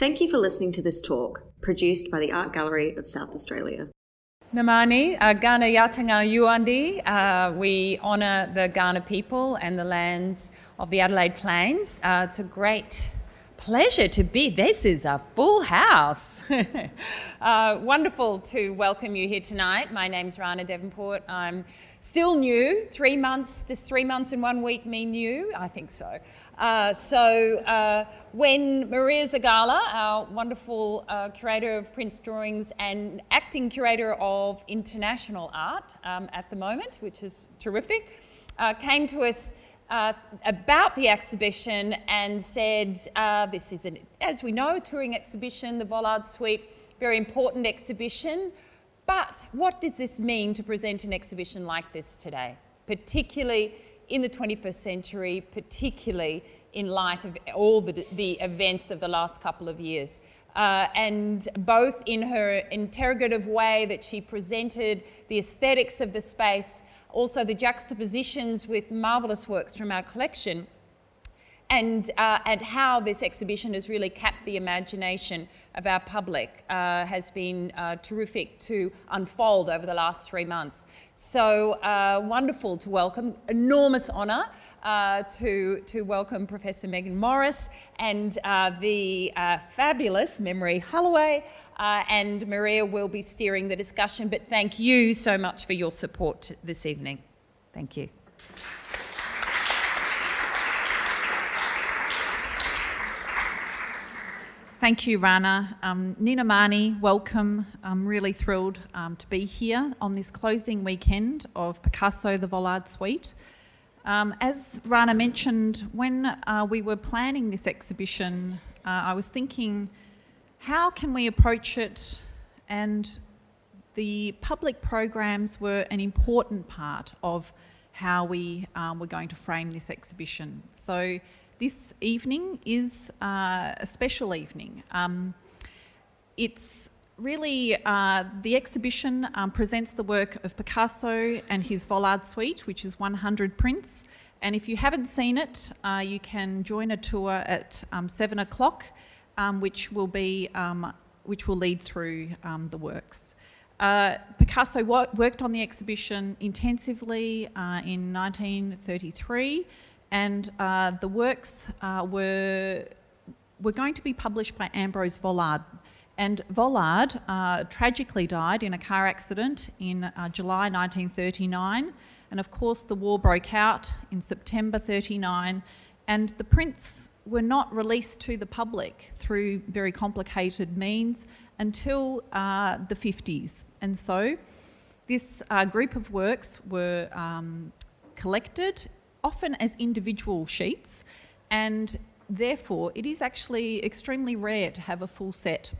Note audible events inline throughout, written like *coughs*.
Thank you for listening to this talk, produced by the Art Gallery of South Australia. Namani, uh, Ghana Yatanga Yuandi. Uh, we honour the Kaurna people and the lands of the Adelaide Plains. Uh, it's a great pleasure to be. This is a full house. *laughs* uh, wonderful to welcome you here tonight. My name's Rhana Devenport. I'm still new. Three months, just three months and one week mean new? I think so. Uh, so uh, when Maria Zagala, our wonderful uh, curator of prints, drawings, and acting curator of international art um, at the moment, which is terrific, uh, came to us uh, about the exhibition and said, uh, This is, an, as we know, a touring exhibition, the Vollard Suite, very important exhibition. But what does this mean to present an exhibition like this today, particularly in the 21st century, particularly in light of all the, the events of the last couple of years? Uh, and both in her interrogative way that she presented the aesthetics of the space also the juxtapositions with marvellous works from our collection, and, uh, and how this exhibition has really capped the imagination of our public uh, has been uh, terrific to unfold over the last three months. So uh, wonderful to welcome, enormous honour. Uh, to, to welcome Professor Meaghan Morris and uh, the fabulous Memory Holloway, uh, and Maria will be steering the discussion. But thank you so much for your support this evening. Thank you. Thank you, Rhana. Um, Nina welcome. I'm really thrilled um, to be here on this closing weekend of Picasso the Vollard Suite. Um, as Rhana mentioned, when uh, we were planning this exhibition, uh, I was thinking how can we approach it? And the public programs were an important part of how we um, were going to frame this exhibition. So this evening is uh, a special evening. Um, it's really uh, the exhibition um, presents the work of Picasso and his Vollard Suite, which is 100 prints. And if you haven't seen it, uh, you can join a tour at um, seven o'clock um, which will be um, which will lead through um, the works. Uh, Picasso worked on the exhibition intensively uh, in 1933, and uh, the works uh, were were going to be published by Ambroise Vollard. And Vollard uh, tragically died in a car accident in uh, July 1939. And of course, the war broke out in September 39, and the prints were not released to the public through very complicated means until uh, the 50s. And so this uh, group of works were um, collected often as individual sheets, and therefore it is actually extremely rare to have a full set.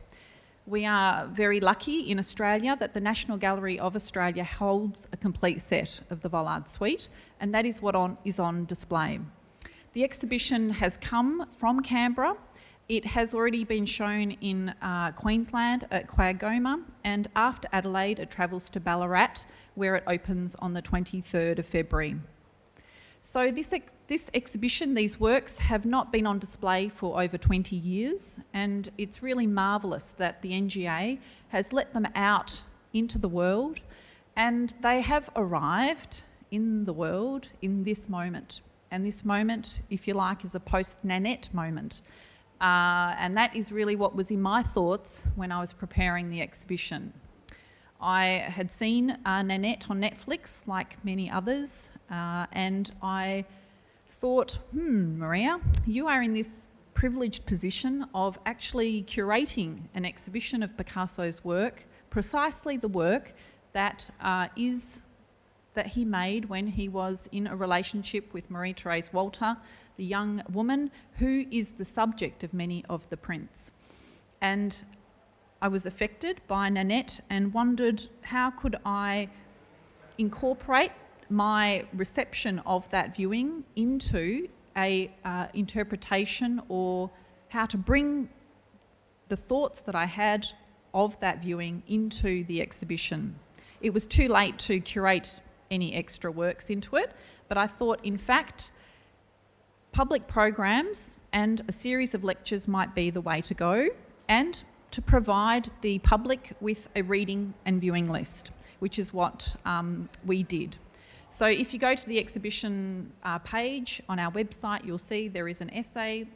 We are very lucky in Australia that the National Gallery of Australia holds a complete set of the Vollard Suite, and that is what on, is on display. The exhibition has come from Canberra. It has already been shown in uh, Queensland at QAGOMA, and after Adelaide, it travels to Ballarat, where it opens on the 23rd of February. So, this, ex- this exhibition, these works, have not been on display for over 20 years, and it's really marvellous that the NGA has let them out into the world, and they have arrived in the world in this moment. And this moment, if you like, is a post Nanette moment. Uh, and that is really what was in my thoughts when I was preparing the exhibition. I had seen uh, Nanette on Netflix, like many others, uh, and I thought, hmm, Maria, you are in this privileged position of actually curating an exhibition of Picasso's work, precisely the work that uh, is that he made when he was in a relationship with Marie Therese Walter, the young woman who is the subject of many of the prints. And I was affected by Nanette and wondered how could I incorporate my reception of that viewing into a uh, interpretation or how to bring the thoughts that I had of that viewing into the exhibition. It was too late to curate any extra works into it. But I thought, in fact, public programs and a series of lectures might be the way to go. and to provide the public with a reading and viewing list, which is what um, we did. So if you go to the exhibition uh, page on our website, you'll see there is an essay,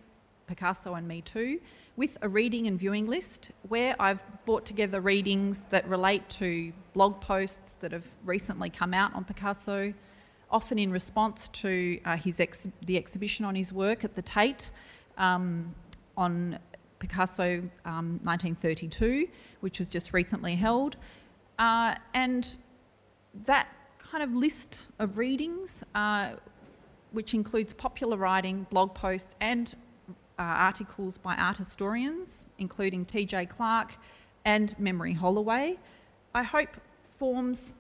Picasso and Me Too, with a reading and viewing list where I've brought together readings that relate to blog posts that have recently come out on Picasso, often in response to uh, his ex- the exhibition on his work at the Tate um, on Picasso um, 1932, which was just recently held. Uh, and that kind of list of readings, uh, which includes popular writing, blog posts, and uh, articles by art historians, including T.J. Clark and Memory Holloway, I hope forms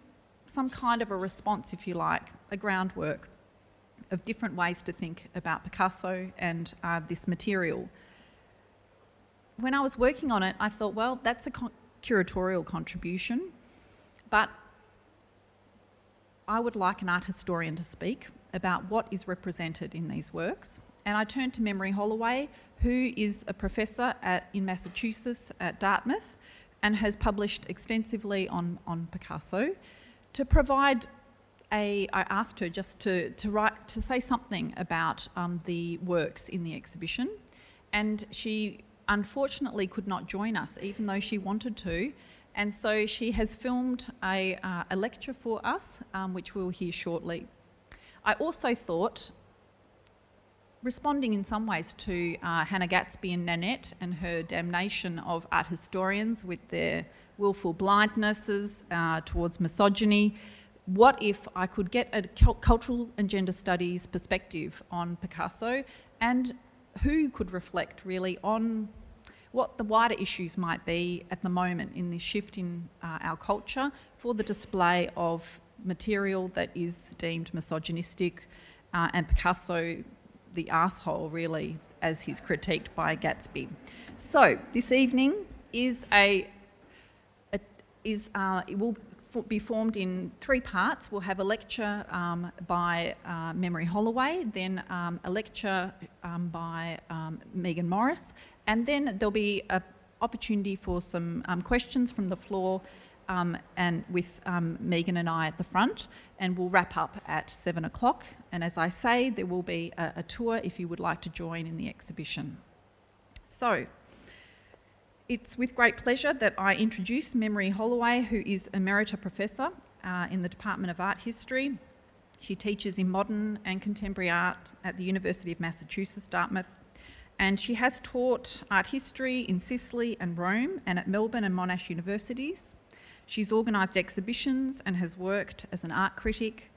some kind of a response, if you like, a groundwork of different ways to think about Picasso and uh, this material. When I was working on it, I thought, well, that's a con- curatorial contribution, but I would like an art historian to speak about what is represented in these works. And I turned to Memory Holloway, who is a professor at, in Massachusetts at Dartmouth and has published extensively on, on Picasso, to provide a, I asked her just to, to, write, to say something about um, the works in the exhibition, and she unfortunately could not join us, even though she wanted to. And so she has filmed a, uh, a lecture for us, um, which we'll hear shortly. I also thought, responding in some ways to uh, Hannah Gadsby and Nanette and her damnation of art historians with their willful blindnesses uh, towards misogyny, what if I could get a cultural and gender studies perspective on Picasso and who could reflect really on what the wider issues might be at the moment in this shift in uh, our culture for the display of material that is deemed misogynistic uh, and Picasso the asshole really as he's critiqued by Gadsby. So this evening is a, a is uh, it will be formed in three parts. We'll have a lecture um, by uh, Memory Holloway, then um, a lecture um, by um, Meaghan Morris, and then there'll be an opportunity for some um, questions from the floor um, and with Meaghan and I at the front, and we'll wrap up at seven o'clock. And as I say, there will be a, a tour if you would like to join in the exhibition. So, it's with great pleasure that I introduce Memory Holloway, who is Emerita Professor uh, in the Department of Art History. She teaches in modern and contemporary art at the University of Massachusetts, Dartmouth, and she has taught art history in Sicily and Rome and at Melbourne and Monash universities. She's organised exhibitions and has worked as an art critic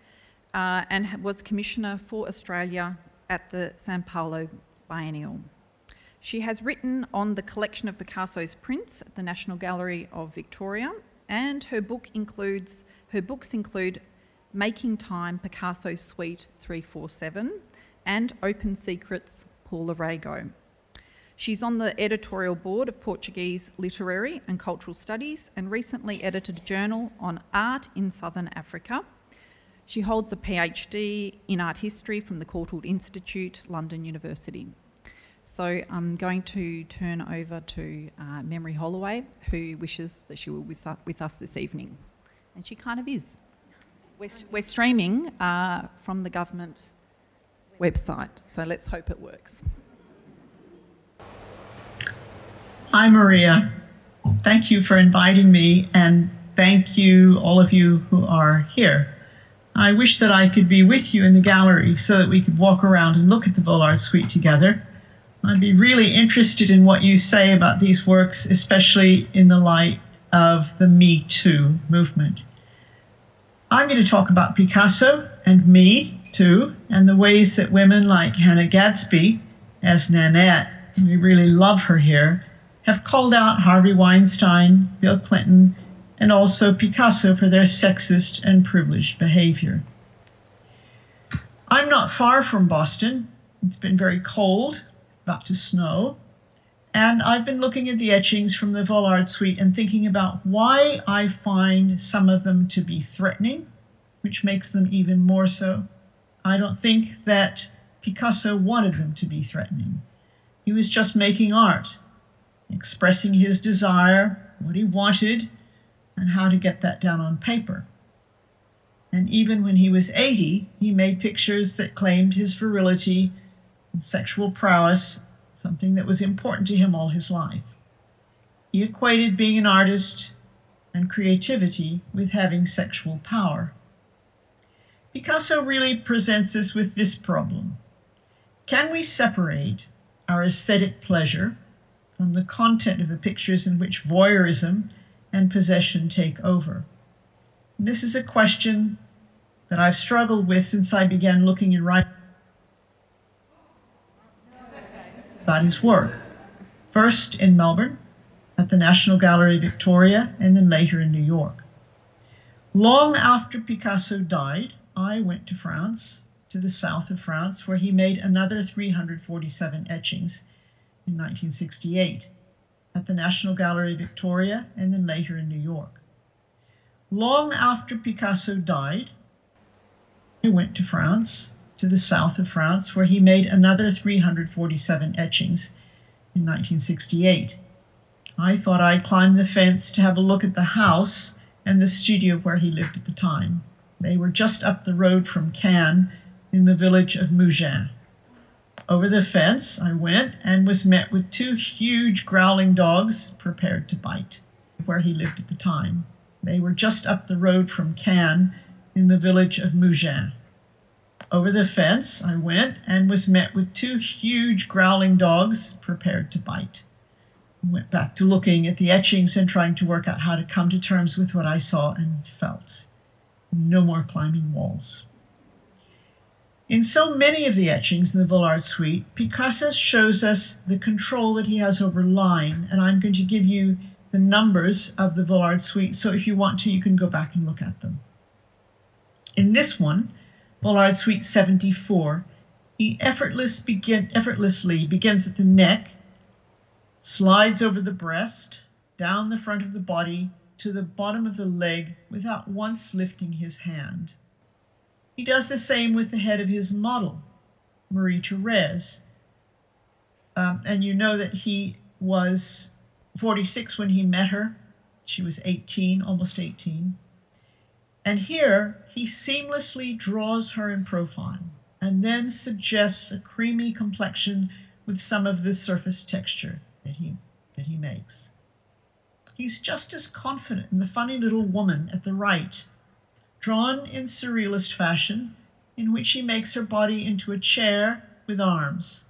uh, and was Commissioner for Australia at the San Paulo Biennial. She has written on the collection of Picasso's prints at the National Gallery of Victoria, and her book includes her books include Making Time Picasso Suite 347 and Open Secrets Paula Rego. She's on the editorial board of Portuguese Literary and Cultural Studies and recently edited a journal on art in Southern Africa. She holds a PhD in art history from the Courtauld Institute, London University. So I'm going to turn over to uh, Memory Holloway, who wishes that she will be with us this evening. And she kind of is. We're, we're streaming uh, from the government website, so let's hope it works. Hi, Maria. Thank you for inviting me, and thank you, all of you who are here. I wish that I could be with you in the gallery so that we could walk around and look at the Vollard Suite together. I'd be really interested in what you say about these works, especially in the light of the Me Too movement. I'm going to talk about Picasso and me too, and the ways that women like Hannah Gadsby, as Nanette, we really love her here, have called out Harvey Weinstein, Bill Clinton, and also Picasso for their sexist and privileged behavior. I'm not far from Boston. It's been very cold, about to snow. And I've been looking at the etchings from the Vollard suite and thinking about why I find some of them to be threatening, which makes them even more so. I don't think that Picasso wanted them to be threatening. He was just making art. expressing his desire, what he wanted, and how to get that down on paper. And even when he was 80, he made pictures that claimed his virility and sexual prowess, something that was important to him all his life. He equated being an artist and creativity with having sexual power. Picasso really presents us with this problem Can we separate our aesthetic pleasure from the content of the pictures in which voyeurism and possession take over? This is a question that I've struggled with since I began looking and writing his work. First in Melbourne, at the National Gallery Victoria, and then later in New York. Long after Picasso died, I went to France, to the south of France, where he made another 347 etchings in 1968 at the National Gallery Victoria, and then later in New York. Long after Picasso died, I went to France, to the south of France, where he made another 347 etchings in 1968 I thought I'd climb the fence to have a look at the house and the studio where he lived at the time. They were just up the road from Cannes in the village of Mougins. Over the fence I went and was met with two huge growling dogs prepared to bite, where he lived at the time. They were just up the road from Cannes in the village of Mougins. Over the fence I went and was met with two huge growling dogs prepared to bite I went back to looking at the etchings and trying to work out how to come to terms with what I saw and felt. No more climbing walls. In so many of the etchings in the Vollard suite, Picasso shows us the control that he has over line, and I'm going to give you the numbers of the Vollard suite, so if you want to, you can go back and look at them. In this one, Vollard suite 74, he effortless begin, effortlessly begins at the neck slides over the breast, down the front of the body, to the bottom of the leg without once lifting his hand. He does the same with the head of his model, Marie Therese. Um, and you know that he was 46 when he met her. She was 18, almost 18. And here he seamlessly draws her in profile and then suggests a creamy complexion with some of the surface texture that he, that he makes. He's just as confident in the funny little woman at the right, drawn in surrealist fashion, in which he makes her body into a chair with arms.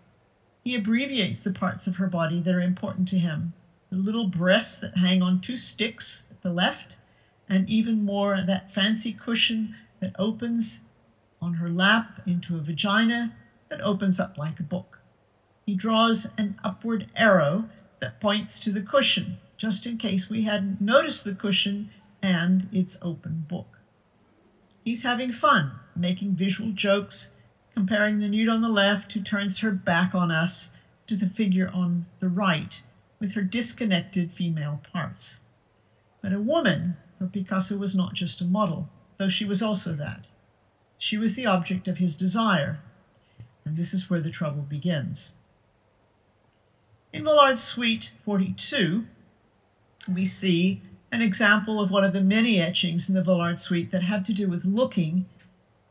He abbreviates the parts of her body that are important to him the little breasts that hang on two sticks at the left, and even more that fancy cushion that opens on her lap into a vagina that opens up like a book. He draws an upward arrow that points to the cushion, just in case we hadn't noticed the cushion and its open book. He's having fun, making visual jokes, comparing the nude on the left, who turns her back on us, to the figure on the right, with her disconnected female parts. But a woman, for Picasso was not just a model, though she was also that. She was the object of his desire, and this is where the trouble begins. In Vollard's Suite 42, we see an example of one of the many etchings in the Vollard suite that have to do with looking,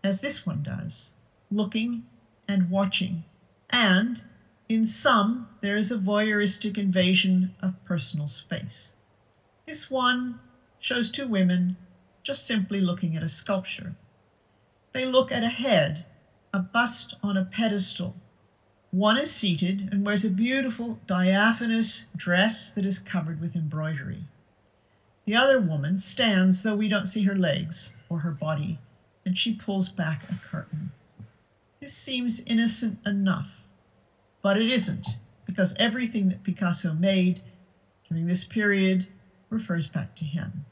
as this one does looking and watching. And in some, there is a voyeuristic invasion of personal space. This one shows two women just simply looking at a sculpture. They look at a head, a bust on a pedestal, one is seated and wears a beautiful diaphanous dress that is covered with embroidery. The other woman stands, though we don't see her legs or her body, and she pulls back a curtain. This seems innocent enough, but it isn't, because everything that Picasso made during this period refers back to him.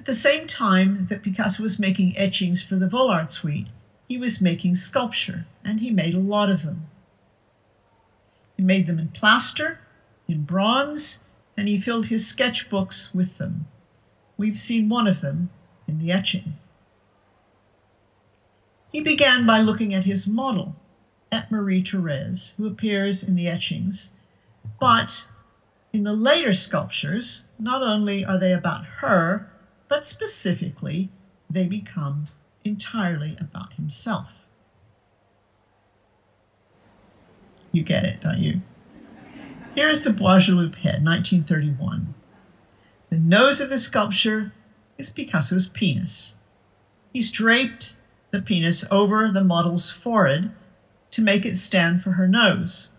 At the same time that Picasso was making etchings for the Vollard suite, he was making sculpture, and he made a lot of them. He made them in plaster, in bronze, and he filled his sketchbooks with them. We've seen one of them in the etching. He began by looking at his model, at Marie Therese, who appears in the etchings, But in the later sculptures, not only are they about her, but specifically, they become entirely about himself. You get it, don't you? Here is the Boisgeloup head, 1931. The nose of the sculpture is Picasso's penis. He's draped the penis over the model's forehead to make it stand for her nose.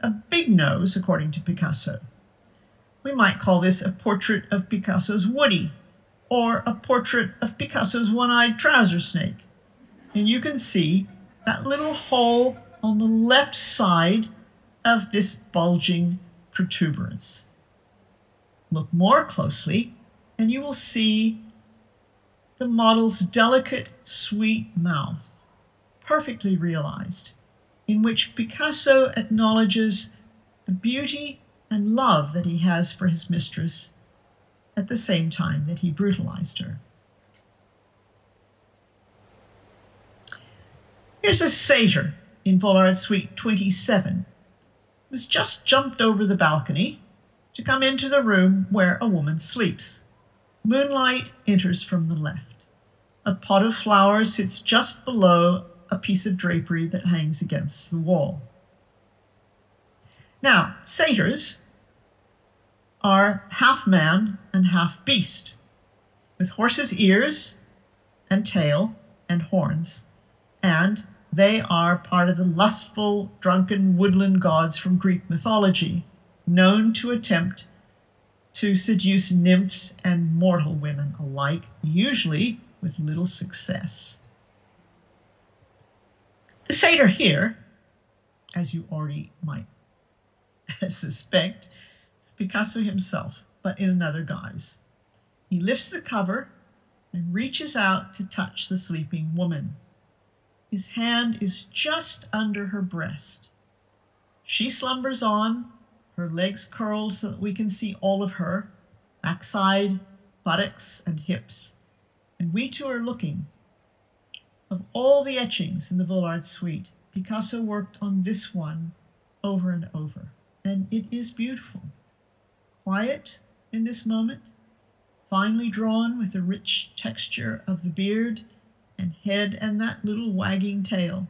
A big nose, according to Picasso. We might call this a portrait of Picasso's Woody, or a portrait of Picasso's one eyed trouser snake. And you can see that little hole on the left side of this bulging protuberance. Look more closely, and you will see the model's delicate, sweet mouth, perfectly realized, in which Picasso acknowledges the beauty and love that he has for his mistress at the same time that he brutalized her. Here's a satyr in Vollard Suite 27 who's just jumped over the balcony to come into the room where a woman sleeps. Moonlight enters from the left. A pot of flowers sits just below a piece of drapery that hangs against the wall. Now, satyrs are half man and half beast, with horse's ears and tail and horns, and they are part of the lustful, drunken woodland gods from Greek mythology, known to attempt to seduce nymphs and mortal women alike, usually with little success. The satyr here, as you already might *laughs* suspect, Picasso himself, but in another guise. He lifts the cover and reaches out to touch the sleeping woman. His hand is just under her breast. She slumbers on, her legs curled so that we can see all of her backside, buttocks, and hips. And we two are looking. Of all the etchings in the Vollard suite, Picasso worked on this one over and over. And it is beautiful. Quiet in this moment, finely drawn with the rich texture of the beard and head and that little wagging tail.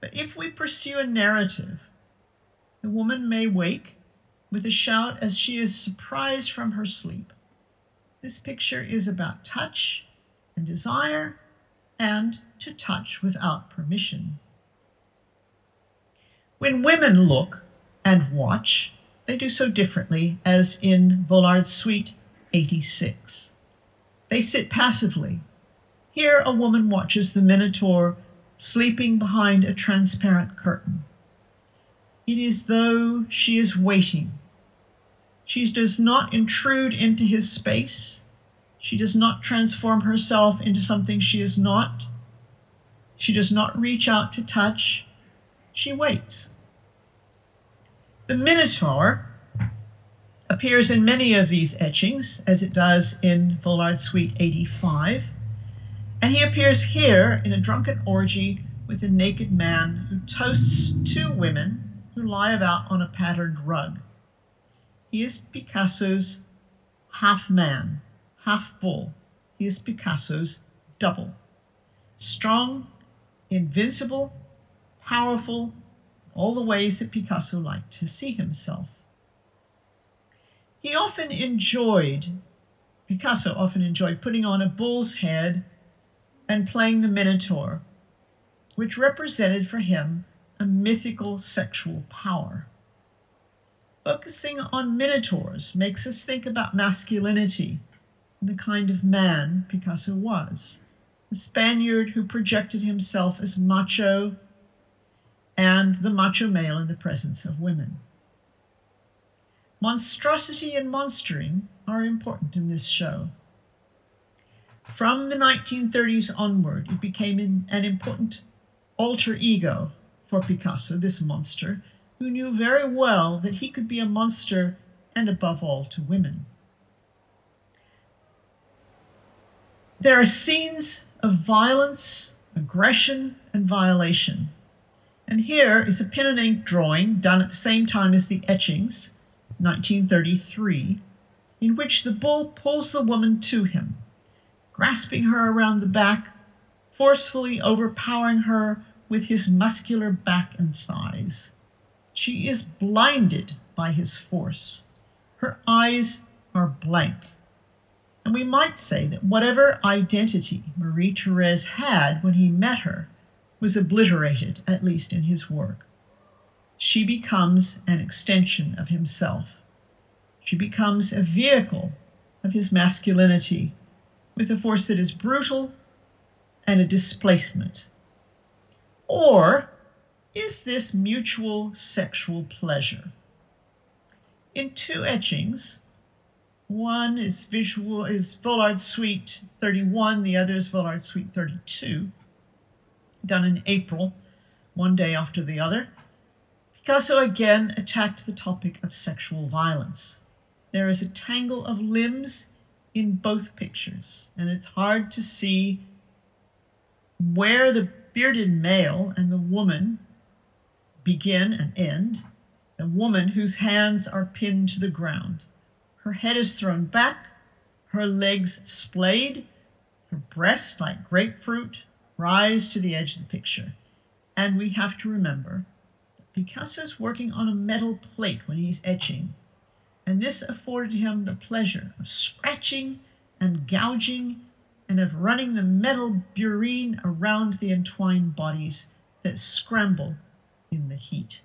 But if we pursue a narrative, the woman may wake with a shout as she is surprised from her sleep. This picture is about touch and desire and to touch without permission. When women look and watch, they do so differently as in Vollard's Suite 86. They sit passively here, a woman watches the Minotaur sleeping behind a transparent curtain. It is though she is waiting. She does not intrude into his space. She does not transform herself into something she is not. She does not reach out to touch. She waits. The Minotaur appears in many of these etchings, as it does in Vollard Suite 85. And he appears here in a drunken orgy with a naked man who toasts two women who lie about on a patterned rug. He is Picasso's half man, half bull. He is Picasso's double. Strong, invincible, powerful, all the ways that Picasso liked to see himself. He often enjoyed, Picasso often enjoyed putting on a bull's head and playing the Minotaur, which represented for him a mythical sexual power. Focusing on minotaurs makes us think about masculinity the kind of man Picasso was a Spaniard who projected himself as macho and the macho male in the presence of women. Monstrosity and monstering are important in this show. From the 1930s onward, it became an important alter ego for Picasso, this monster, who knew very well that he could be a monster and above all to women. There are scenes of violence, aggression, and violation. And here is a pen and ink drawing done at the same time as the etchings, 1933, in which the bull pulls the woman to him, grasping her around the back, forcefully overpowering her with his muscular back and thighs. She is blinded by his force. Her eyes are blank. And we might say that whatever identity Marie Therese had when he met her was obliterated, at least in his work. She becomes an extension of himself. She becomes a vehicle of his masculinity with a force that is brutal and a displacement. Or is this mutual sexual pleasure? In two etchings, one is visual is Suite 31, the other is Vollard Suite 32, done in April, one day after the other. Picasso again attacked the topic of sexual violence. There is a tangle of limbs in both pictures, and it's hard to see where the bearded male and the woman begin and end. The woman whose hands are pinned to the ground. Her head is thrown back, her legs splayed, her breasts, like grapefruit, rise to the edge of the picture. And we have to remember that Picasso's working on a metal plate when he's etching, and this afforded him the pleasure of scratching and gouging and of running the metal burin around the entwined bodies that scramble in the heat.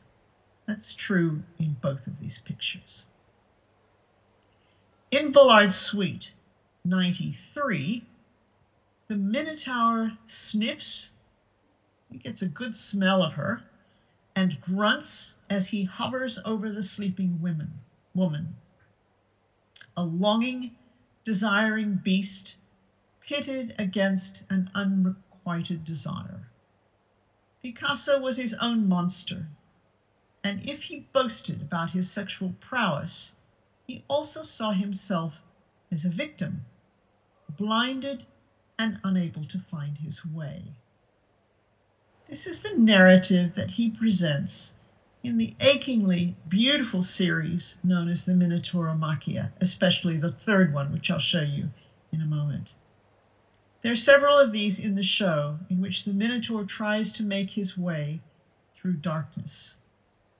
That's true in both of these pictures. In Vollard's Suite 93, the Minotaur sniffs, he gets a good smell of her, and grunts as he hovers over the sleeping women, woman. A longing, desiring beast pitted against an unrequited desire. Picasso was his own monster, and if he boasted about his sexual prowess, he also saw himself as a victim, blinded and unable to find his way. This is the narrative that he presents in the achingly beautiful series known as the Minotauromachia, especially the third one, which I'll show you in a moment. There are several of these in the show in which the Minotaur tries to make his way through darkness.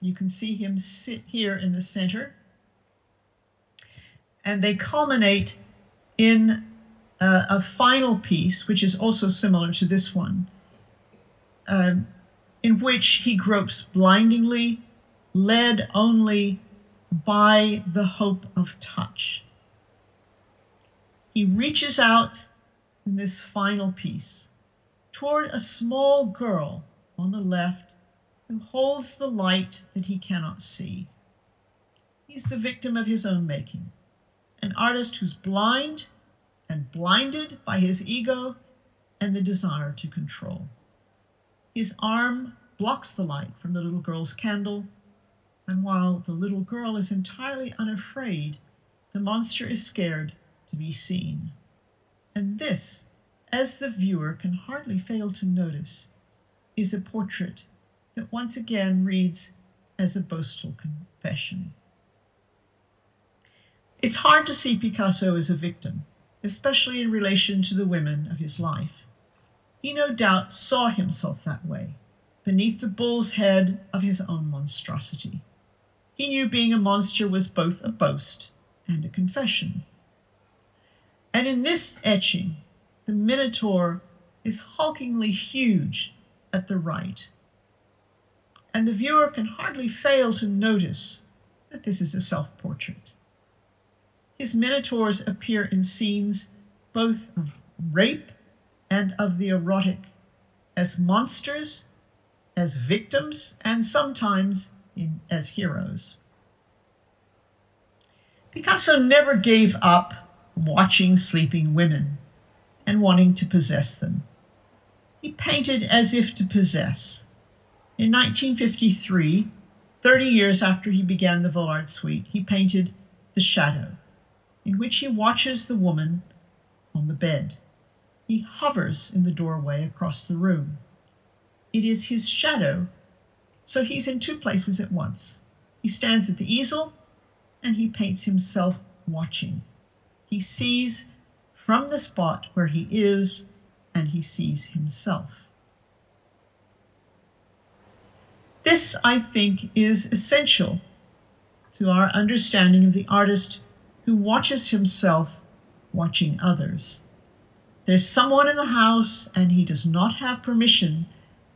You can see him sit here in the center, and they culminate in uh, a final piece, which is also similar to this one, uh, in which he gropes blindingly, led only by the hope of touch. He reaches out in this final piece toward a small girl on the left who holds the light that he cannot see. He's the victim of his own making, an artist who's blind and blinded by his ego and the desire to control. His arm blocks the light from the little girl's candle, and while the little girl is entirely unafraid, the monster is scared to be seen. And this, as the viewer can hardly fail to notice, is a portrait that once again reads as a boastful confession. It's hard to see Picasso as a victim, especially in relation to the women of his life. He no doubt saw himself that way, beneath the bull's head of his own monstrosity. He knew being a monster was both a boast and a confession. And in this etching, the Minotaur is hulkingly huge at the right. And the viewer can hardly fail to notice that this is a self portrait. His Minotaurs appear in scenes both of rape and of the erotic, as monsters, as victims, and sometimes in, as heroes. Picasso never gave up watching sleeping women and wanting to possess them. He painted as if to possess. In 1953, 30 years after he began the Vollard Suite, he painted The Shadow, in which he watches the woman on the bed. He hovers in the doorway across the room. It is his shadow So he's in two places at once. He stands at the easel and he paints himself watching. He sees from the spot where he is and he sees himself. This, I think, is essential to our understanding of the artist who watches himself watching others. There's someone in the house, and he does not have permission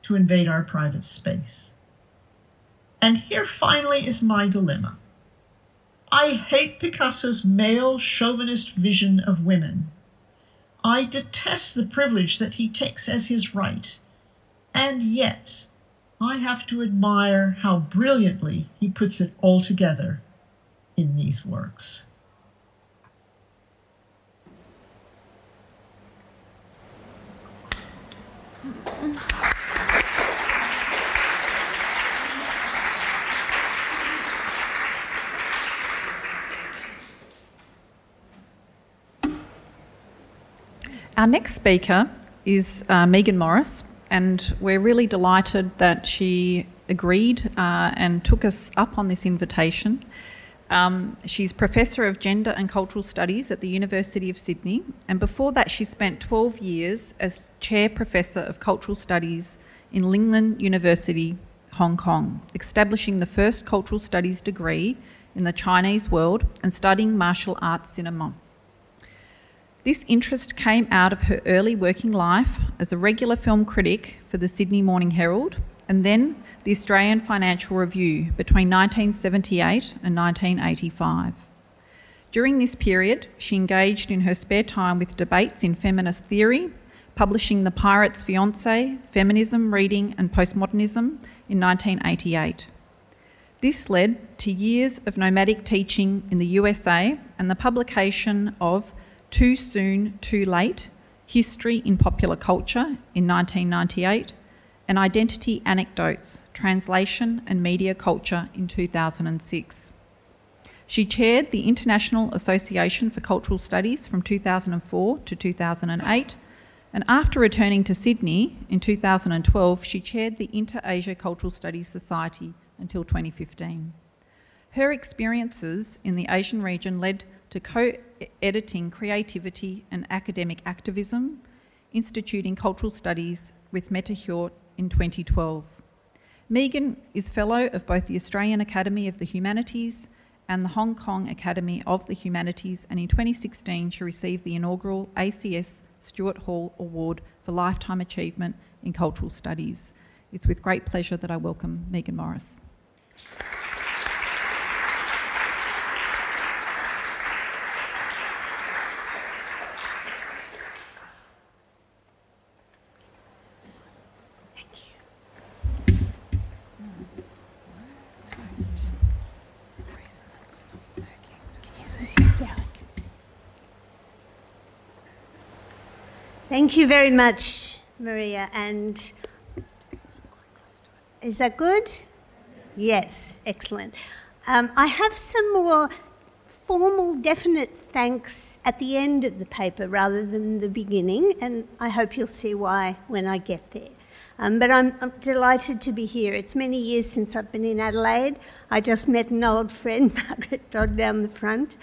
to invade our private space. And here finally is my dilemma. I hate Picasso's male chauvinist vision of women. I detest the privilege that he takes as his right. And yet, I have to admire how brilliantly he puts it all together in these works. Our next speaker is uh, Meaghan Morris and we're really delighted that she agreed uh, and took us up on this invitation. Um, she's Professor of Gender and Cultural Studies at the University of Sydney, and before that, she spent 12 years as Chair Professor of Cultural Studies in Lingnan University, Hong Kong, establishing the first cultural studies degree in the Chinese world and studying martial arts cinema. This interest came out of her early working life as a regular film critic for the Sydney Morning Herald and then the Australian Financial Review between 1978 and 1985. During this period, she engaged in her spare time with debates in feminist theory, publishing The Pirate's Fiancé, Feminism, Reading and Postmodernism in 1988. This led to years of nomadic teaching in the USA and the publication of too Soon, Too Late History in Popular Culture in 1998, and Identity Anecdotes Translation and Media Culture in 2006. She chaired the International Association for Cultural Studies from 2004 to 2008, and after returning to Sydney in 2012, she chaired the Inter Asia Cultural Studies Society until 2015. Her experiences in the Asian region led to co editing creativity and academic activism, instituting cultural studies with Mette in 2012. Meaghan is Fellow of both the Australian Academy of the Humanities and the Hong Kong Academy of the Humanities, and in 2016 she received the inaugural ACS Stuart Hall Award for Lifetime Achievement in Cultural Studies. It's with great pleasure that I welcome Meaghan Morris. Thank you very much, Maria. And is that good? Yes, excellent. Um, I have some more formal, definite thanks at the end of the paper rather than the beginning, and I hope you'll see why when I get there. Um, but I'm, I'm, delighted to be here. It's many years since I've been in Adelaide. I just met an old friend, *laughs* Margaret Dodd, down the front,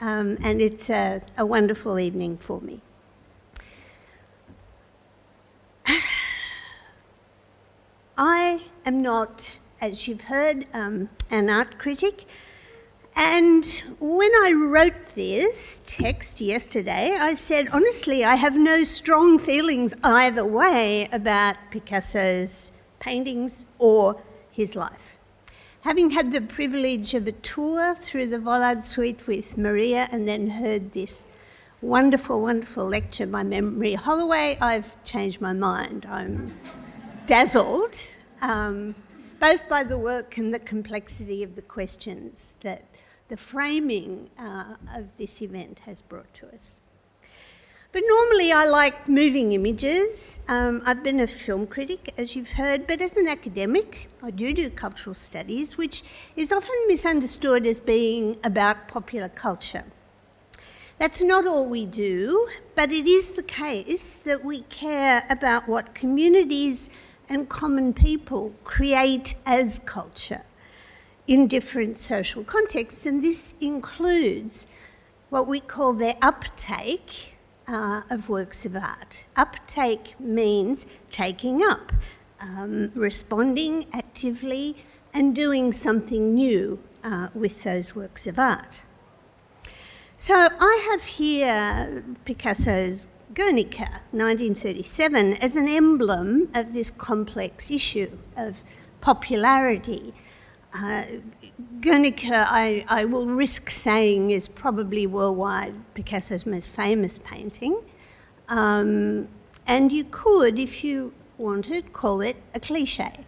um, and it's a, a wonderful evening for me. I am not, as you've heard, um, an art critic. And when I wrote this text yesterday, I said, honestly, I have no strong feelings either way about Picasso's paintings or his life. Having had the privilege of a tour through the Vollard Suite with Maria and then heard this wonderful, wonderful lecture by Maria Holloway, I've changed my mind. I'm dazzled, um, both by the work and the complexity of the questions that the framing uh, of this event has brought to us. But normally I like moving images. Um, I've been a film critic, as you've heard, but as an academic, I do do cultural studies, which is often misunderstood as being about popular culture. That's not all we do, but it is the case that we care about what communities and common people create as culture in different social contexts, and this includes what we call their uptake uh, of works of art. Uptake means taking up, um, responding actively, and doing something new uh, with those works of art. So I have here Picasso's Guernica, 1937, as an emblem of this complex issue of popularity. Uh, Guernica, I, I, will risk saying, is probably worldwide Picasso's most famous painting. Um, and you could, if you wanted, call it a cliche.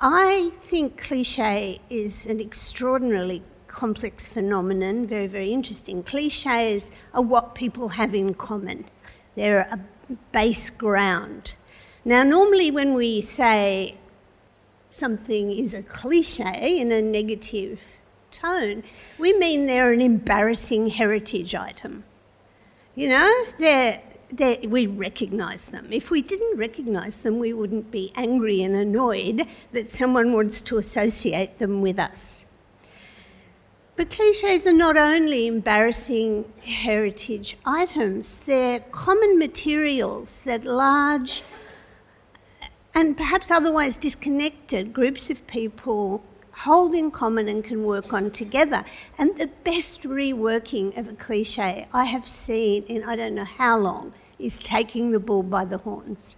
I think cliche is an extraordinarily complex phenomenon, very, very interesting. Cliches are what people have in common, they're a base ground. Now, normally, when we say something is a cliche in a negative tone, we mean they're an embarrassing heritage item. You know, they're, they're, we recognise them. If we didn't recognise them, we wouldn't be angry and annoyed that someone wants to associate them with us. But cliches are not only embarrassing heritage items, they're common materials that large and perhaps otherwise disconnected groups of people hold in common and can work on together. And the best reworking of a cliche I have seen in I don't know how long is taking the bull by the horns.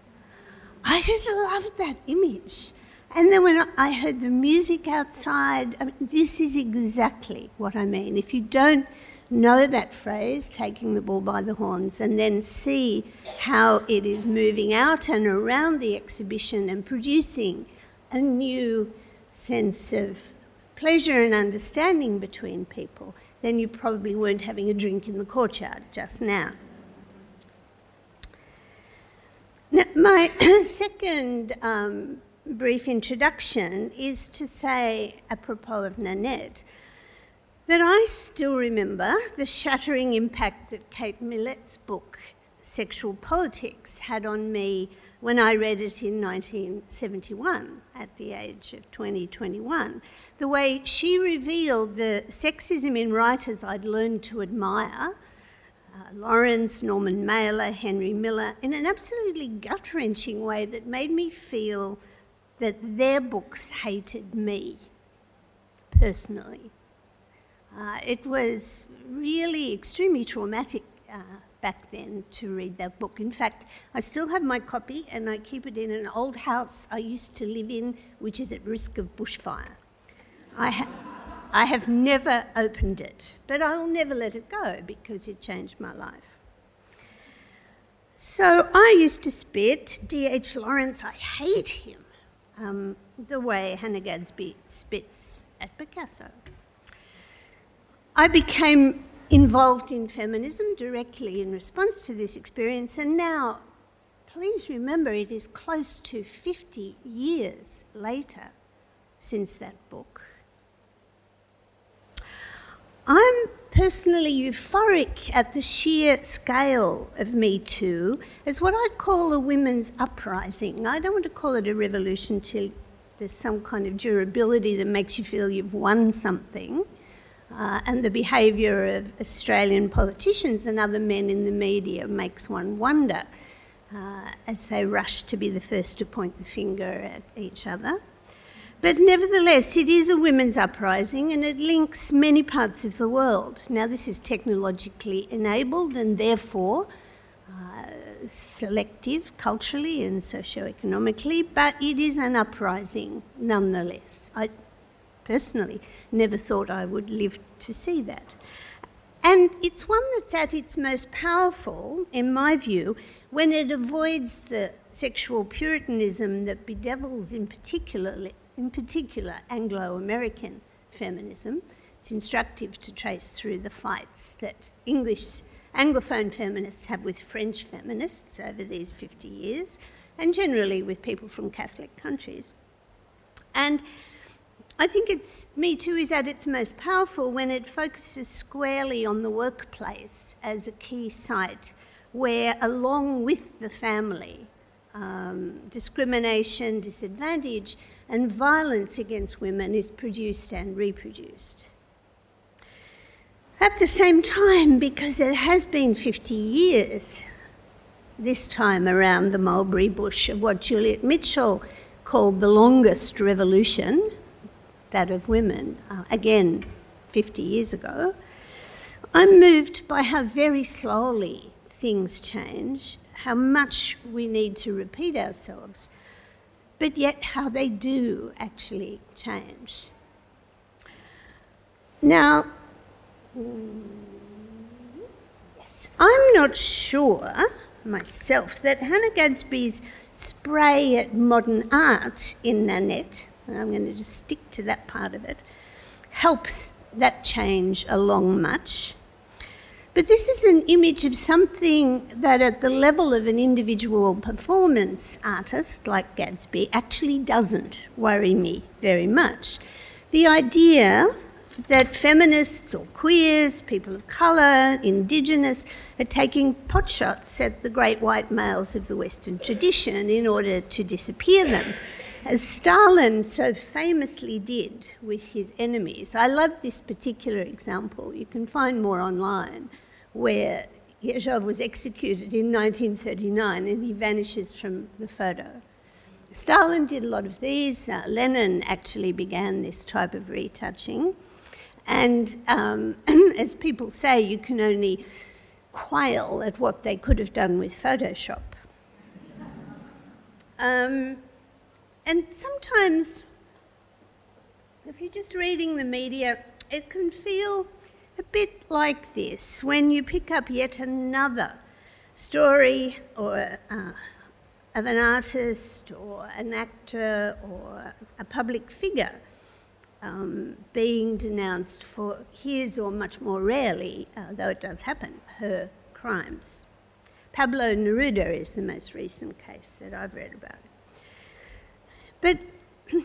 I just loved that image. And then when I heard the music outside, I mean, this is exactly what I mean. If you don't know that phrase, taking the bull by the horns, and then see how it is moving out and around the exhibition and producing a new sense of pleasure and understanding between people, then you probably weren't having a drink in the courtyard just now. Now, my *coughs* second um, brief introduction is to say, apropos of Nanette, that I still remember the shattering impact that Kate Millett's book, Sexual Politics, had on me when I read it in 1971 at the age of 2021. The way she revealed the sexism in writers I'd learned to admire. Uh, Lawrence, Norman Mailer, Henry Miller, in an absolutely gut wrenching way that made me feel that their books hated me personally. Uh, it was really extremely traumatic uh, back then to read that book. In fact, I still have my copy and I keep it in an old house I used to live in, which is at risk of bushfire. I, ha- I have never opened it, but I will never let it go because it changed my life. So I used to spit D.H. Lawrence, I hate him um, the way Hannah Gadsby spits at Picasso. I became involved in feminism directly in response to this experience, and now, please remember, it is close to 50 years later since that book. I'm personally euphoric at the sheer scale of Me Too as what I'd call a women's uprising. I don't want to call it a revolution till there's some kind of durability that makes you feel you've won something. Uh, and the behaviour of Australian politicians and other men in the media makes one wonder uh, as they rush to be the first to point the finger at each other. But nevertheless, it is a women's uprising and it links many parts of the world. Now, this is technologically enabled and therefore uh, selective culturally and socio-economically, but it is an uprising nonetheless. I personally never thought I would live to see that. And it's one that's at its most powerful, in my view, when it avoids the sexual puritanism that bedevils in particular in particular Anglo American feminism. It's instructive to trace through the fights that English Anglophone feminists have with French feminists over these 50 years, and generally with people from Catholic countries. And I think it's Me Too is at its most powerful when it focuses squarely on the workplace as a key site where, along with the family, um, discrimination, disadvantage, and violence against women is produced and reproduced. At the same time, because it has been 50 years, this time around the mulberry bush of what Juliet Mitchell called the longest revolution, that of women, uh, again 50 years ago, I'm moved by how very slowly things change, how much we need to repeat ourselves, but yet how they do actually change. Now, yes, I'm not sure myself that Hannah Gadsby's spray at modern art in Nanette, and I'm going to just stick to that part of it, helps that change along much. But this is an image of something that, at the level of an individual performance artist like Gadsby, actually doesn't worry me very much. The idea that feminists or queers, people of colour, indigenous, are taking potshots at the great white males of the Western tradition in order to disappear them as Stalin so famously did with his enemies. I love this particular example. You can find more online, where Yezhov was executed in 1939 and he vanishes from the photo. Stalin did a lot of these. Uh, Lenin actually began this type of retouching. And um, *clears throat* as people say, you can only quail at what they could have done with Photoshop. Um, and sometimes, if you're just reading the media, it can feel a bit like this when you pick up yet another story or uh, of an artist or an actor or a public figure um, being denounced for his or much more rarely, uh, though it does happen, her crimes. Pablo Neruda is the most recent case that I've read about. But *clears throat*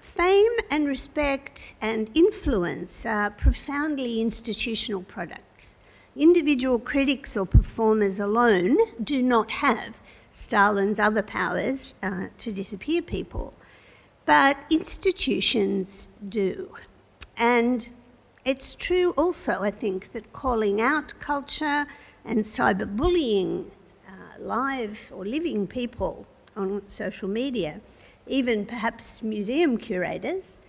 fame and respect and influence are profoundly institutional products. Individual critics or performers alone do not have Stalin's other powers uh, to disappear people, but institutions do. And it's true also, I think, that calling out culture and cyberbullying uh, live or living people on social media even perhaps museum curators,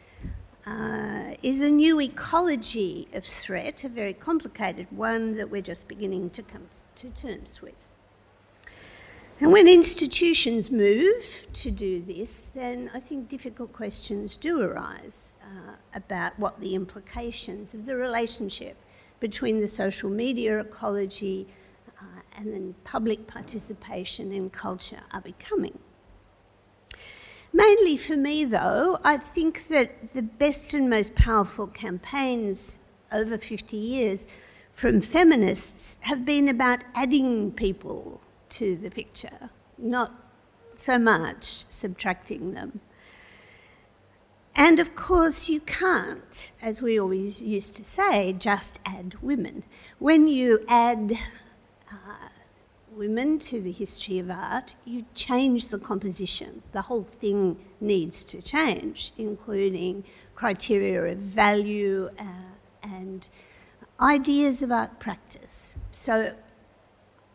uh, is a new ecology of threat, a very complicated one that we're just beginning to come to terms with. And when institutions move to do this, then I think difficult questions do arise uh, about what the implications of the relationship between the social media ecology uh, and then public participation in culture are becoming. Mainly for me, though, I think that the best and most powerful campaigns over 50 years from feminists have been about adding people to the picture, not so much subtracting them. And of course, you can't, as we always used to say, just add women. When you add women to the history of art, you change the composition. The whole thing needs to change, including criteria of value uh, and ideas about practice. So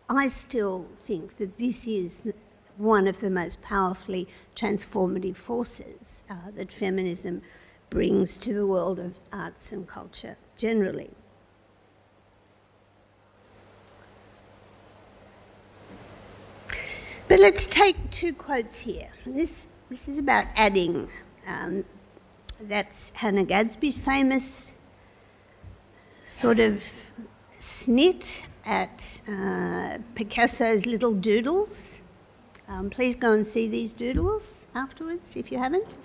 I still think that this is one of the most powerfully transformative forces uh, that feminism brings to the world of arts and culture generally. But let's take two quotes here. This, this is about adding. Um, that's Hannah Gadsby's famous sort of snit at uh, Picasso's little doodles. Um, please go and see these doodles afterwards if you haven't.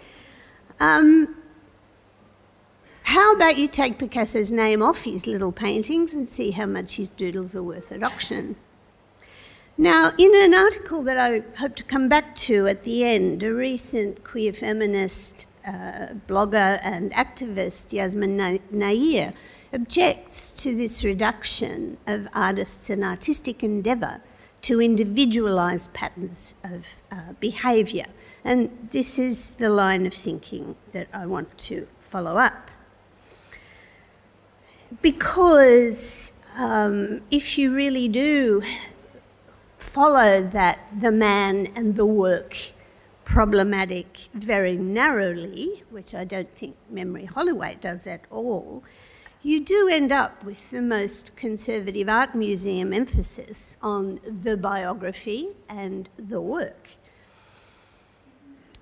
Um, how about you take Picasso's name off his little paintings and see how much his doodles are worth at auction? Now, in an article that I hope to come back to at the end, a recent queer feminist uh, blogger and activist, Yasmin Nair, objects to this reduction of artists and artistic endeavour to individualise patterns of uh, behaviour. And this is the line of thinking that I want to follow up. Because um, if you really do follow that the man and the work problematic very narrowly, which I don't think Memory Holloway does at all, you do end up with the most conservative art museum emphasis on the biography and the work.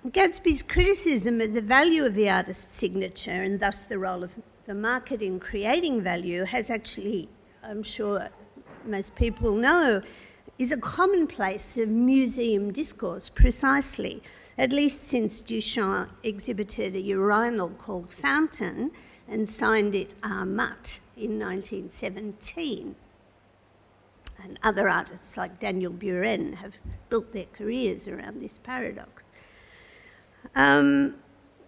Gadsby's criticism of the value of the artist's signature and thus the role of the market in creating value has actually, I'm sure most people know, is a commonplace of museum discourse precisely, at least since Duchamp exhibited a urinal called Fountain and signed it Mutt in 1917. And other artists like Daniel Buren have built their careers around this paradox. Um,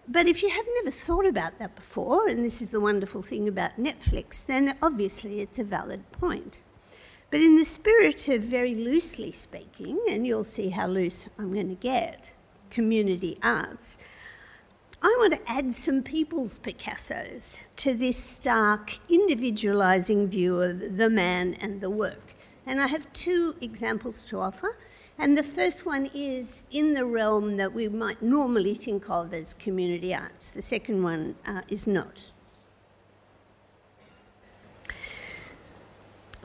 but if you have never thought about that before, and this is the wonderful thing about Netflix, then obviously it's a valid point. But in the spirit of very loosely speaking, and you'll see how loose I'm going to get, community arts, I want to add some people's Picassos to this stark, individualising view of the man and the work. And I have two examples to offer. And the first one is in the realm that we might normally think of as community arts. The second one uh, is not.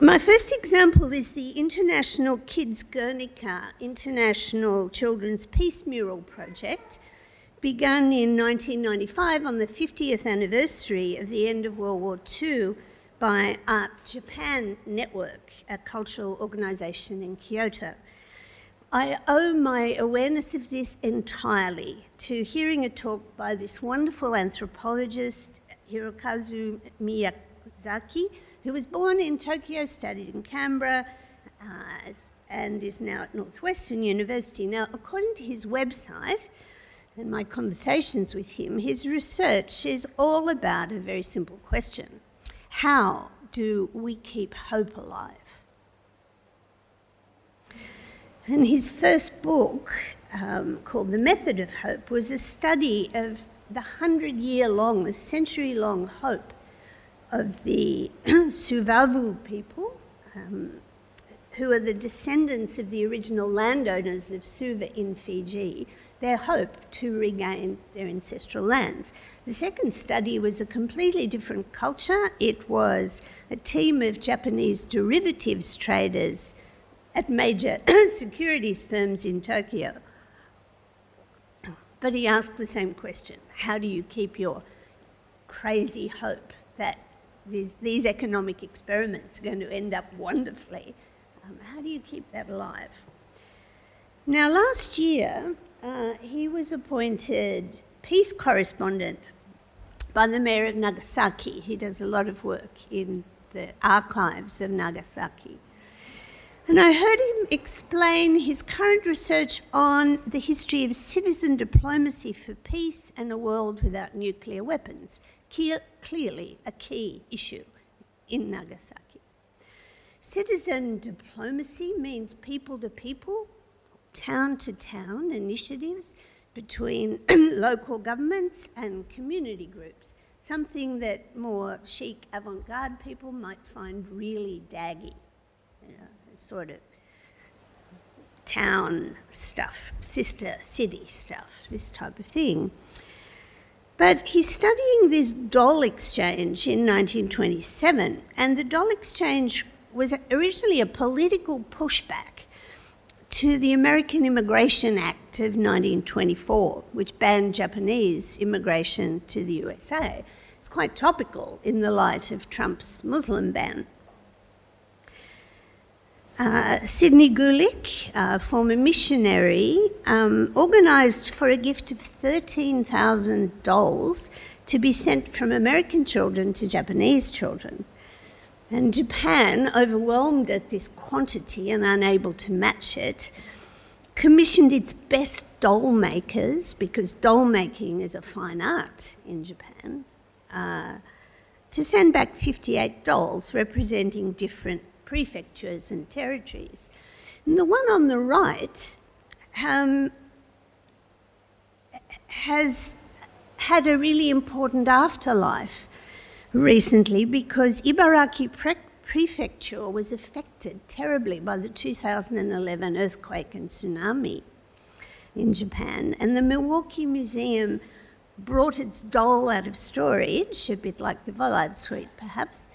My first example is the International Kids Guernica International Children's Peace Mural Project, begun in 1995 on the 50th anniversary of the end of World War II by Art Japan Network, a cultural organisation in Kyoto. I owe my awareness of this entirely to hearing a talk by this wonderful anthropologist, Hirokazu Miyazaki, who was born in Tokyo, studied in Canberra, uh, and is now at Northwestern University. Now, according to his website and my conversations with him, his research is all about a very simple question How do we keep hope alive? And his first book, um, called The Method of Hope, was a study of the hundred year long, the century long hope of the *clears throat* Suvavou people, um, who are the descendants of the original landowners of Suva in Fiji, their hope to regain their ancestral lands. The second study was a completely different culture. It was a team of Japanese derivatives traders at major *clears throat* securities firms in Tokyo. But he asked the same question How do you keep your crazy hope that these, these economic experiments are going to end up wonderfully? Um, how do you keep that alive? Now, last year, uh, he was appointed peace correspondent by the mayor of Nagasaki. He does a lot of work in the archives of Nagasaki. And I heard him explain his current research on the history of citizen diplomacy for peace and a world without nuclear weapons. Clearly, a key issue in Nagasaki. Citizen diplomacy means people to people, town to town initiatives between *clears throat* local governments and community groups, something that more chic avant garde people might find really daggy. Sort of town stuff, sister city stuff, this type of thing. But he's studying this doll exchange in 1927, and the doll exchange was originally a political pushback to the American Immigration Act of 1924, which banned Japanese immigration to the USA. It's quite topical in the light of Trump's Muslim ban. Uh, Sidney Gulick, a former missionary, um, organised for a gift of 13,000 dolls to be sent from American children to Japanese children. And Japan, overwhelmed at this quantity and unable to match it, commissioned its best doll makers, because doll making is a fine art in Japan, uh, to send back 58 dolls representing different prefectures and territories. And the one on the right um, has had a really important afterlife recently because Ibaraki Pre- Prefecture was affected terribly by the 2011 earthquake and tsunami in Japan. And the Milwaukee Museum brought its doll out of storage, a bit like the Vollard Suite perhaps,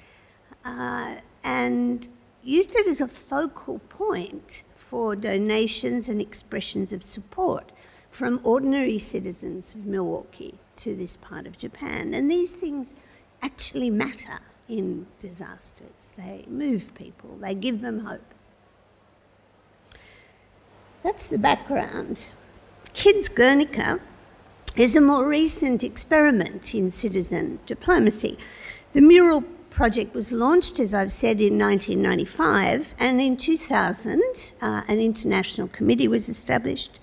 uh, and used it as a focal point for donations and expressions of support from ordinary citizens of Milwaukee to this part of Japan. And these things actually matter in disasters. They move people, they give them hope. That's the background. Kids Guernica is a more recent experiment in citizen diplomacy. The mural project was launched, as I've said, in 1995, and in 2000, uh, an international committee was established.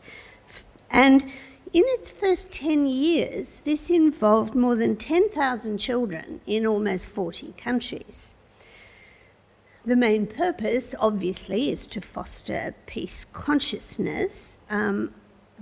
And in its first 10 years, this involved more than 10,000 children in almost 40 countries. The main purpose, obviously, is to foster peace consciousness, um,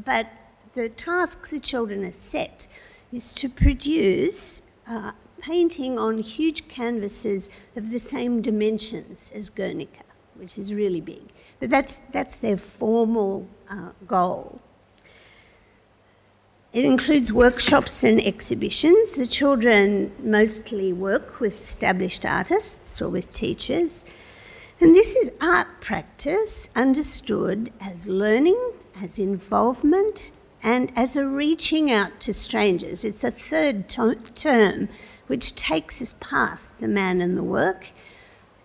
but the task the children are set is to produce uh, painting on huge canvases of the same dimensions as Guernica, which is really big. But that's, that's their formal uh, goal. It includes workshops and exhibitions. The children mostly work with established artists or with teachers. And this is art practice understood as learning, as involvement, and as a reaching out to strangers. It's a third to- term which takes us past the man and the work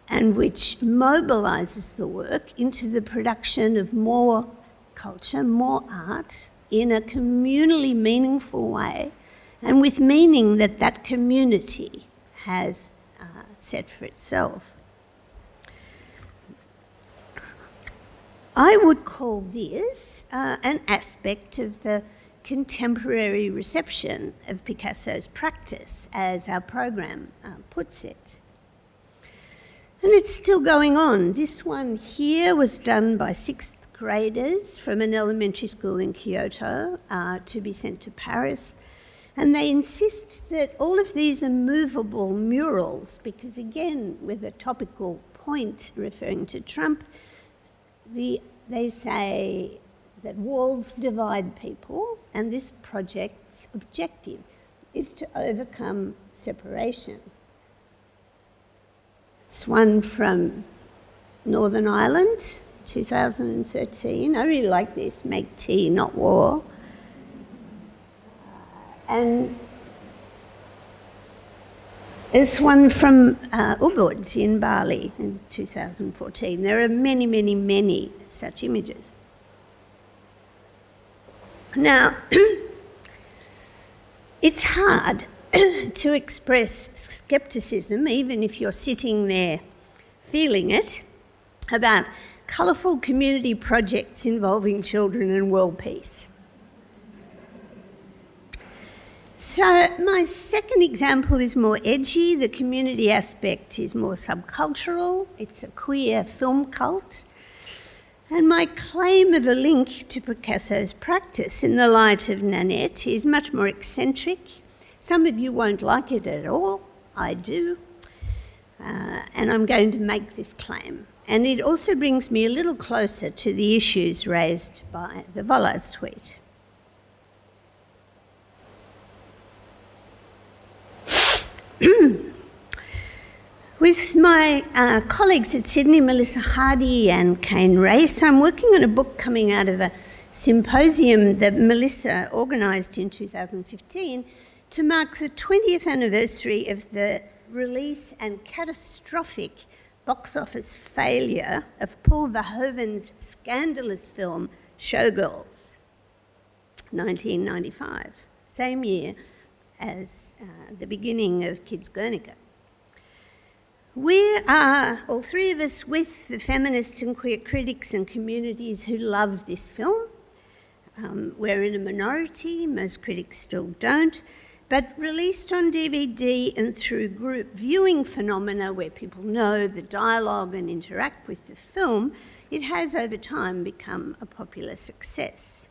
and which mobilizes the work into the production of more culture, more art in a communally meaningful way and with meaning that that community has uh, set for itself. I would call this uh, an aspect of the contemporary reception of Picasso's practice, as our program uh, puts it. And it's still going on. This one here was done by sixth graders from an elementary school in Kyoto uh, to be sent to Paris. And they insist that all of these are movable murals because, again, with a topical point referring to Trump, the, they say that walls divide people, and this project's objective is to overcome separation. It's one from Northern Ireland, 2013. I really like this make tea, not war. And this one from uh, Ubud in Bali in 2014. There are many, many, many such images. Now, *clears throat* it's hard *clears throat* to express skepticism, even if you're sitting there feeling it, about colourful community projects involving children and world peace. So, my second example is more edgy. The community aspect is more subcultural, it's a queer film cult. And my claim of a link to Picasso's practice in the light of Nanette is much more eccentric. Some of you won't like it at all, I do. Uh, and I'm going to make this claim. And it also brings me a little closer to the issues raised by the Vollard Suite. *clears throat* With my uh, colleagues at Sydney, Melissa Hardie and Kane Race, I'm working on a book coming out of a symposium that Melissa organised in 2015 to mark the 20th anniversary of the release and catastrophic box office failure of Paul Verhoeven's scandalous film Showgirls, 1995, same year as uh, the beginning of Kids Guernica. We are, all three of us, with the feminists and queer critics and communities who love this film. Um, we're in a minority, most critics still don't, but released on DVD and through group viewing phenomena where people know the dialogue and interact with the film, it has over time become a popular success.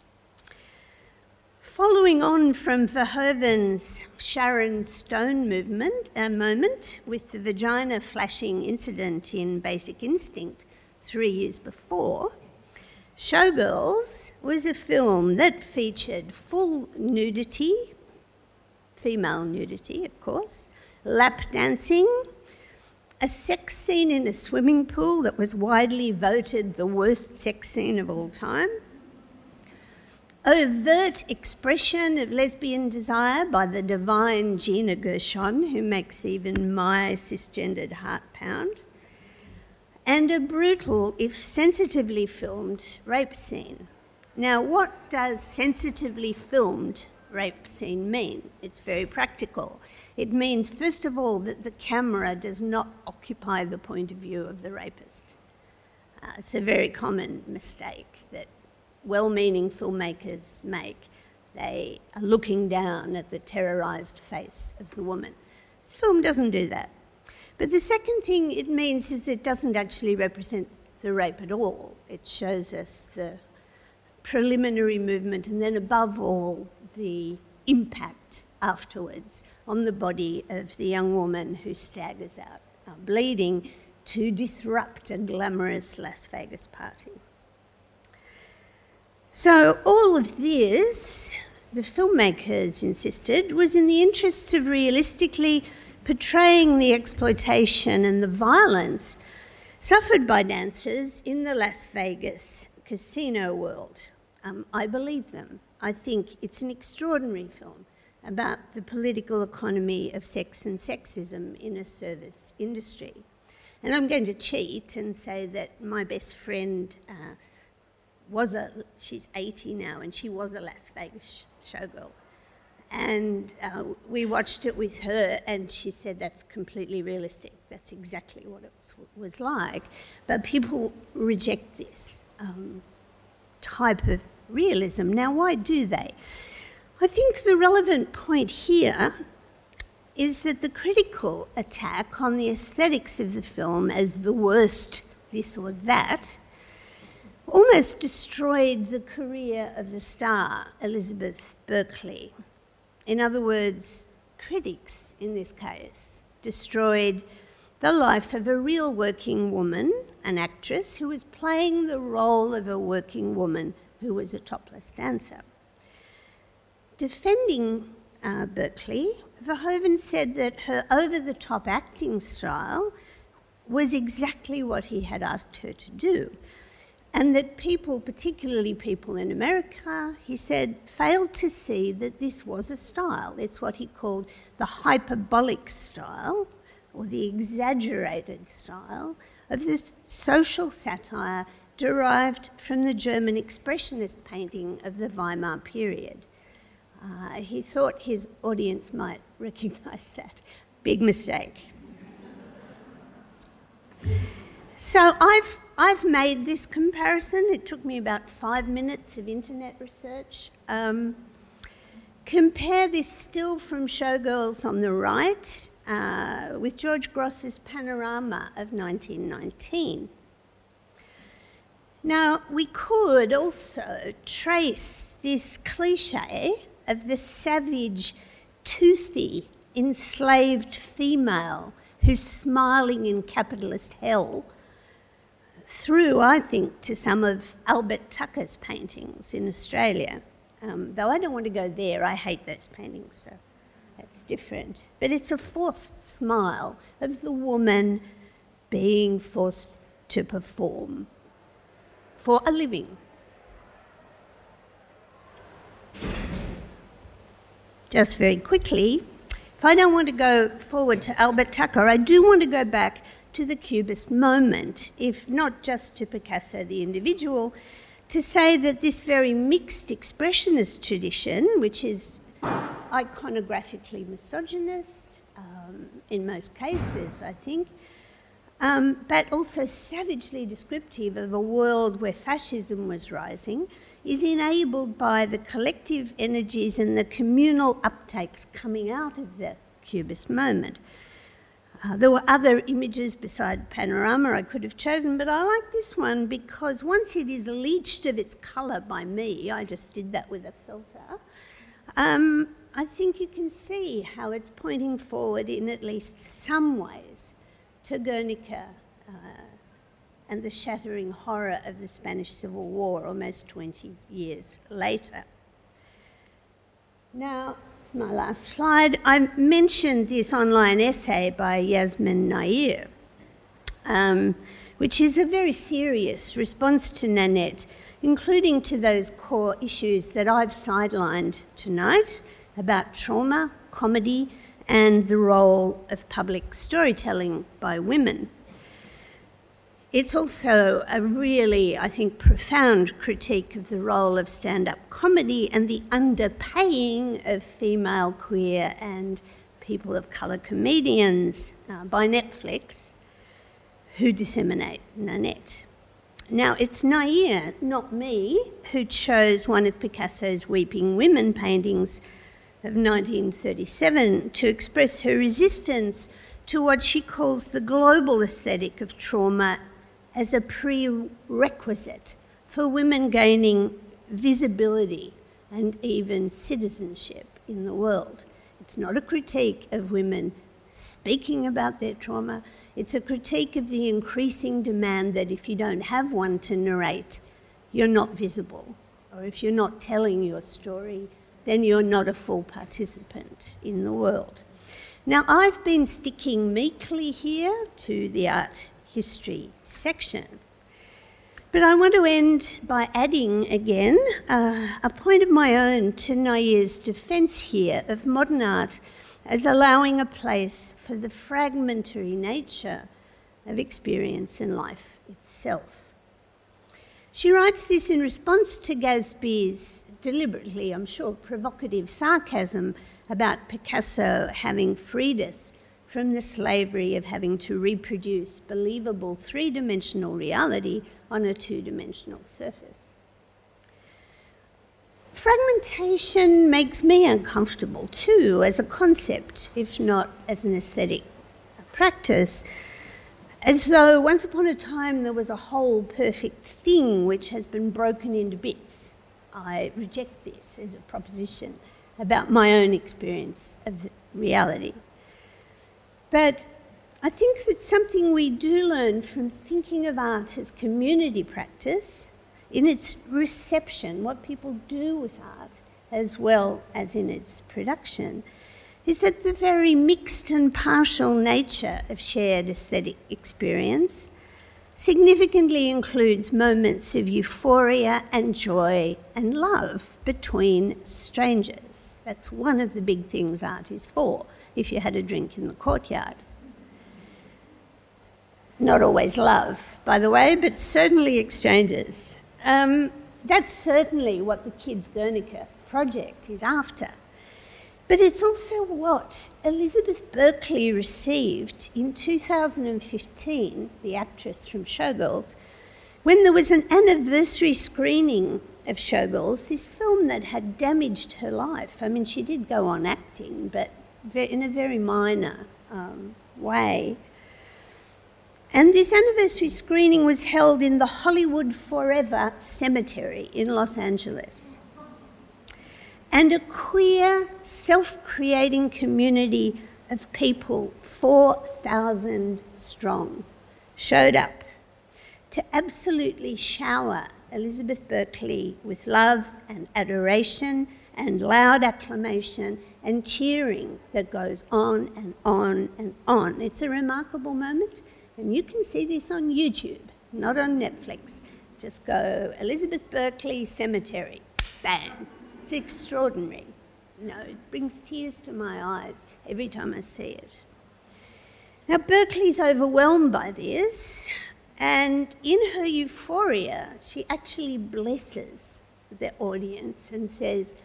Following on from Verhoeven's Sharon Stone movement, moment with the vagina flashing incident in Basic Instinct three years before, Showgirls was a film that featured full nudity, female nudity, of course, lap dancing, a sex scene in a swimming pool that was widely voted the worst sex scene of all time, overt expression of lesbian desire by the divine Gina Gershon, who makes even my cisgendered heart pound, and a brutal, if sensitively filmed, rape scene. Now, what does sensitively filmed rape scene mean? It's very practical. It means, first of all, that the camera does not occupy the point of view of the rapist. Uh, it's a very common mistake well meaning filmmakers make. They are looking down at the terrorized face of the woman. This film doesn't do that. But the second thing it means is that it doesn't actually represent the rape at all. It shows us the preliminary movement and then, above all, the impact afterwards on the body of the young woman who staggers out, uh, bleeding, to disrupt a glamorous Las Vegas party. So, all of this, the filmmakers insisted, was in the interests of realistically portraying the exploitation and the violence suffered by dancers in the Las Vegas casino world. Um, I believe them. I think it's an extraordinary film about the political economy of sex and sexism in a service industry. And I'm going to cheat and say that my best friend uh, was a, she's 80 now, and she was a Las Vegas showgirl. And uh, we watched it with her, and she said that's completely realistic. That's exactly what it was, was like. But people reject this um, type of realism. Now, why do they? I think the relevant point here is that the critical attack on the aesthetics of the film as the worst this or that almost destroyed the career of the star, Elizabeth Berkley. In other words, critics in this case destroyed the life of a real working woman, an actress who was playing the role of a working woman who was a topless dancer. Defending uh, Berkley, Verhoeven said that her over the top acting style was exactly what he had asked her to do and that people, particularly people in America, he said, failed to see that this was a style. It's what he called the hyperbolic style, or the exaggerated style, of this social satire derived from the German expressionist painting of the Weimar period. Uh, he thought his audience might *laughs* recognize that. Big mistake. So I've I've made this comparison. It took me about five minutes of internet research. Um, compare this still from Showgirls on the right uh, with George Grosz's Panorama of 1919. Now, we could also trace this cliche of the savage, toothy, enslaved female who's smiling in capitalist hell through, I think, to some of Albert Tucker's paintings in Australia. Um, though I don't want to go there, I hate those paintings, so that's different. But it's a forced smile of the woman being forced to perform for a living. Just very quickly, if I don't want to go forward to Albert Tucker, I do want to go back to the Cubist moment, if not just to Picasso the individual, to say that this very mixed expressionist tradition, which is iconographically misogynist um, in most cases, I think, um, but also savagely descriptive of a world where fascism was rising, is enabled by the collective energies and the communal uptakes coming out of the Cubist moment. Uh, there were other images beside panorama I could have chosen, but I like this one because once it is leached of its colour by me, I just did that with a filter, um, I think you can see how it's pointing forward in at least some ways to Guernica uh, and the shattering horror of the Spanish Civil War almost 20 years later. Now, my last slide. I mentioned this online essay by Yasmin Nair, um, which is a very serious response to Nanette, including to those core issues that I've sidelined tonight about trauma, comedy, and the role of public storytelling by women. It's also a really, I think, profound critique of the role of stand up comedy and the underpaying of female, queer, and people of colour comedians uh, by Netflix who disseminate Nanette. Now, it's Nair, not me, who chose one of Picasso's Weeping Women paintings of 1937 to express her resistance to what she calls the global aesthetic of trauma as a prerequisite for women gaining visibility and even citizenship in the world. It's not a critique of women speaking about their trauma, it's a critique of the increasing demand that if you don't have one to narrate, you're not visible. Or if you're not telling your story, then you're not a full participant in the world. Now, I've been sticking meekly here to the art history section. But I want to end by adding again uh, a point of my own to Nair's defence here of modern art as allowing a place for the fragmentary nature of experience and life itself. She writes this in response to Gadsby's deliberately, I'm sure, provocative sarcasm about Picasso having freed us from the slavery of having to reproduce believable three dimensional reality on a two dimensional surface. Fragmentation makes me uncomfortable too, as a concept, if not as an aesthetic practice, as though once upon a time there was a whole perfect thing which has been broken into bits. I reject this as a proposition about my own experience of reality. But I think that something we do learn from thinking of art as community practice, in its reception, what people do with art, as well as in its production, is that the very mixed and partial nature of shared aesthetic experience significantly includes moments of euphoria and joy and love between strangers. That's one of the big things art is for if you had a drink in the courtyard. Not always love, by the way, but certainly exchanges. Um, that's certainly what the Kids Guernica project is after. But it's also what Elizabeth Berkley received in 2015, the actress from Showgirls, when there was an anniversary screening of Showgirls, this film that had damaged her life. I mean, she did go on acting, but in a very minor um, way. And this anniversary screening was held in the Hollywood Forever Cemetery in Los Angeles. And a queer, self creating community of people, 4,000 strong, showed up to absolutely shower Elizabeth Berkley with love and adoration and loud acclamation and cheering that goes on and on and on. It's a remarkable moment, and you can see this on YouTube, not on Netflix. Just go Elizabeth Berkley Cemetery, bang. It's extraordinary. You know, it brings tears to my eyes every time I see it. Now, Berkley's overwhelmed by this, and in her euphoria, she actually blesses the audience and says,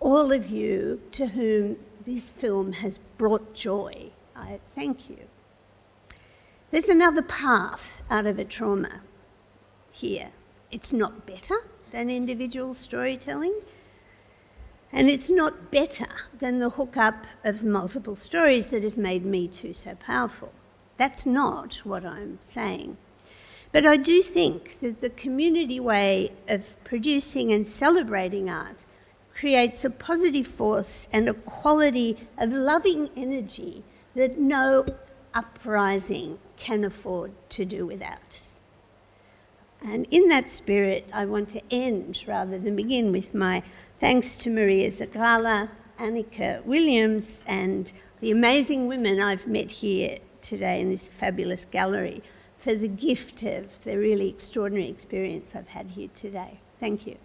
all of you to whom this film has brought joy. I thank you. There's another path out of a trauma here. It's not better, than individual storytelling. And it's not better than the hookup of multiple stories that has made Me Too so powerful. That's not what I'm saying. But I do think that the community way of producing and celebrating art creates a positive force and a quality of loving energy that no uprising can afford to do without. And in that spirit, I want to end rather than begin with my thanks to Maria Zagala, Annika Williams, and the amazing women I've met here today in this fabulous gallery for the gift of the really extraordinary experience I've had here today. Thank you.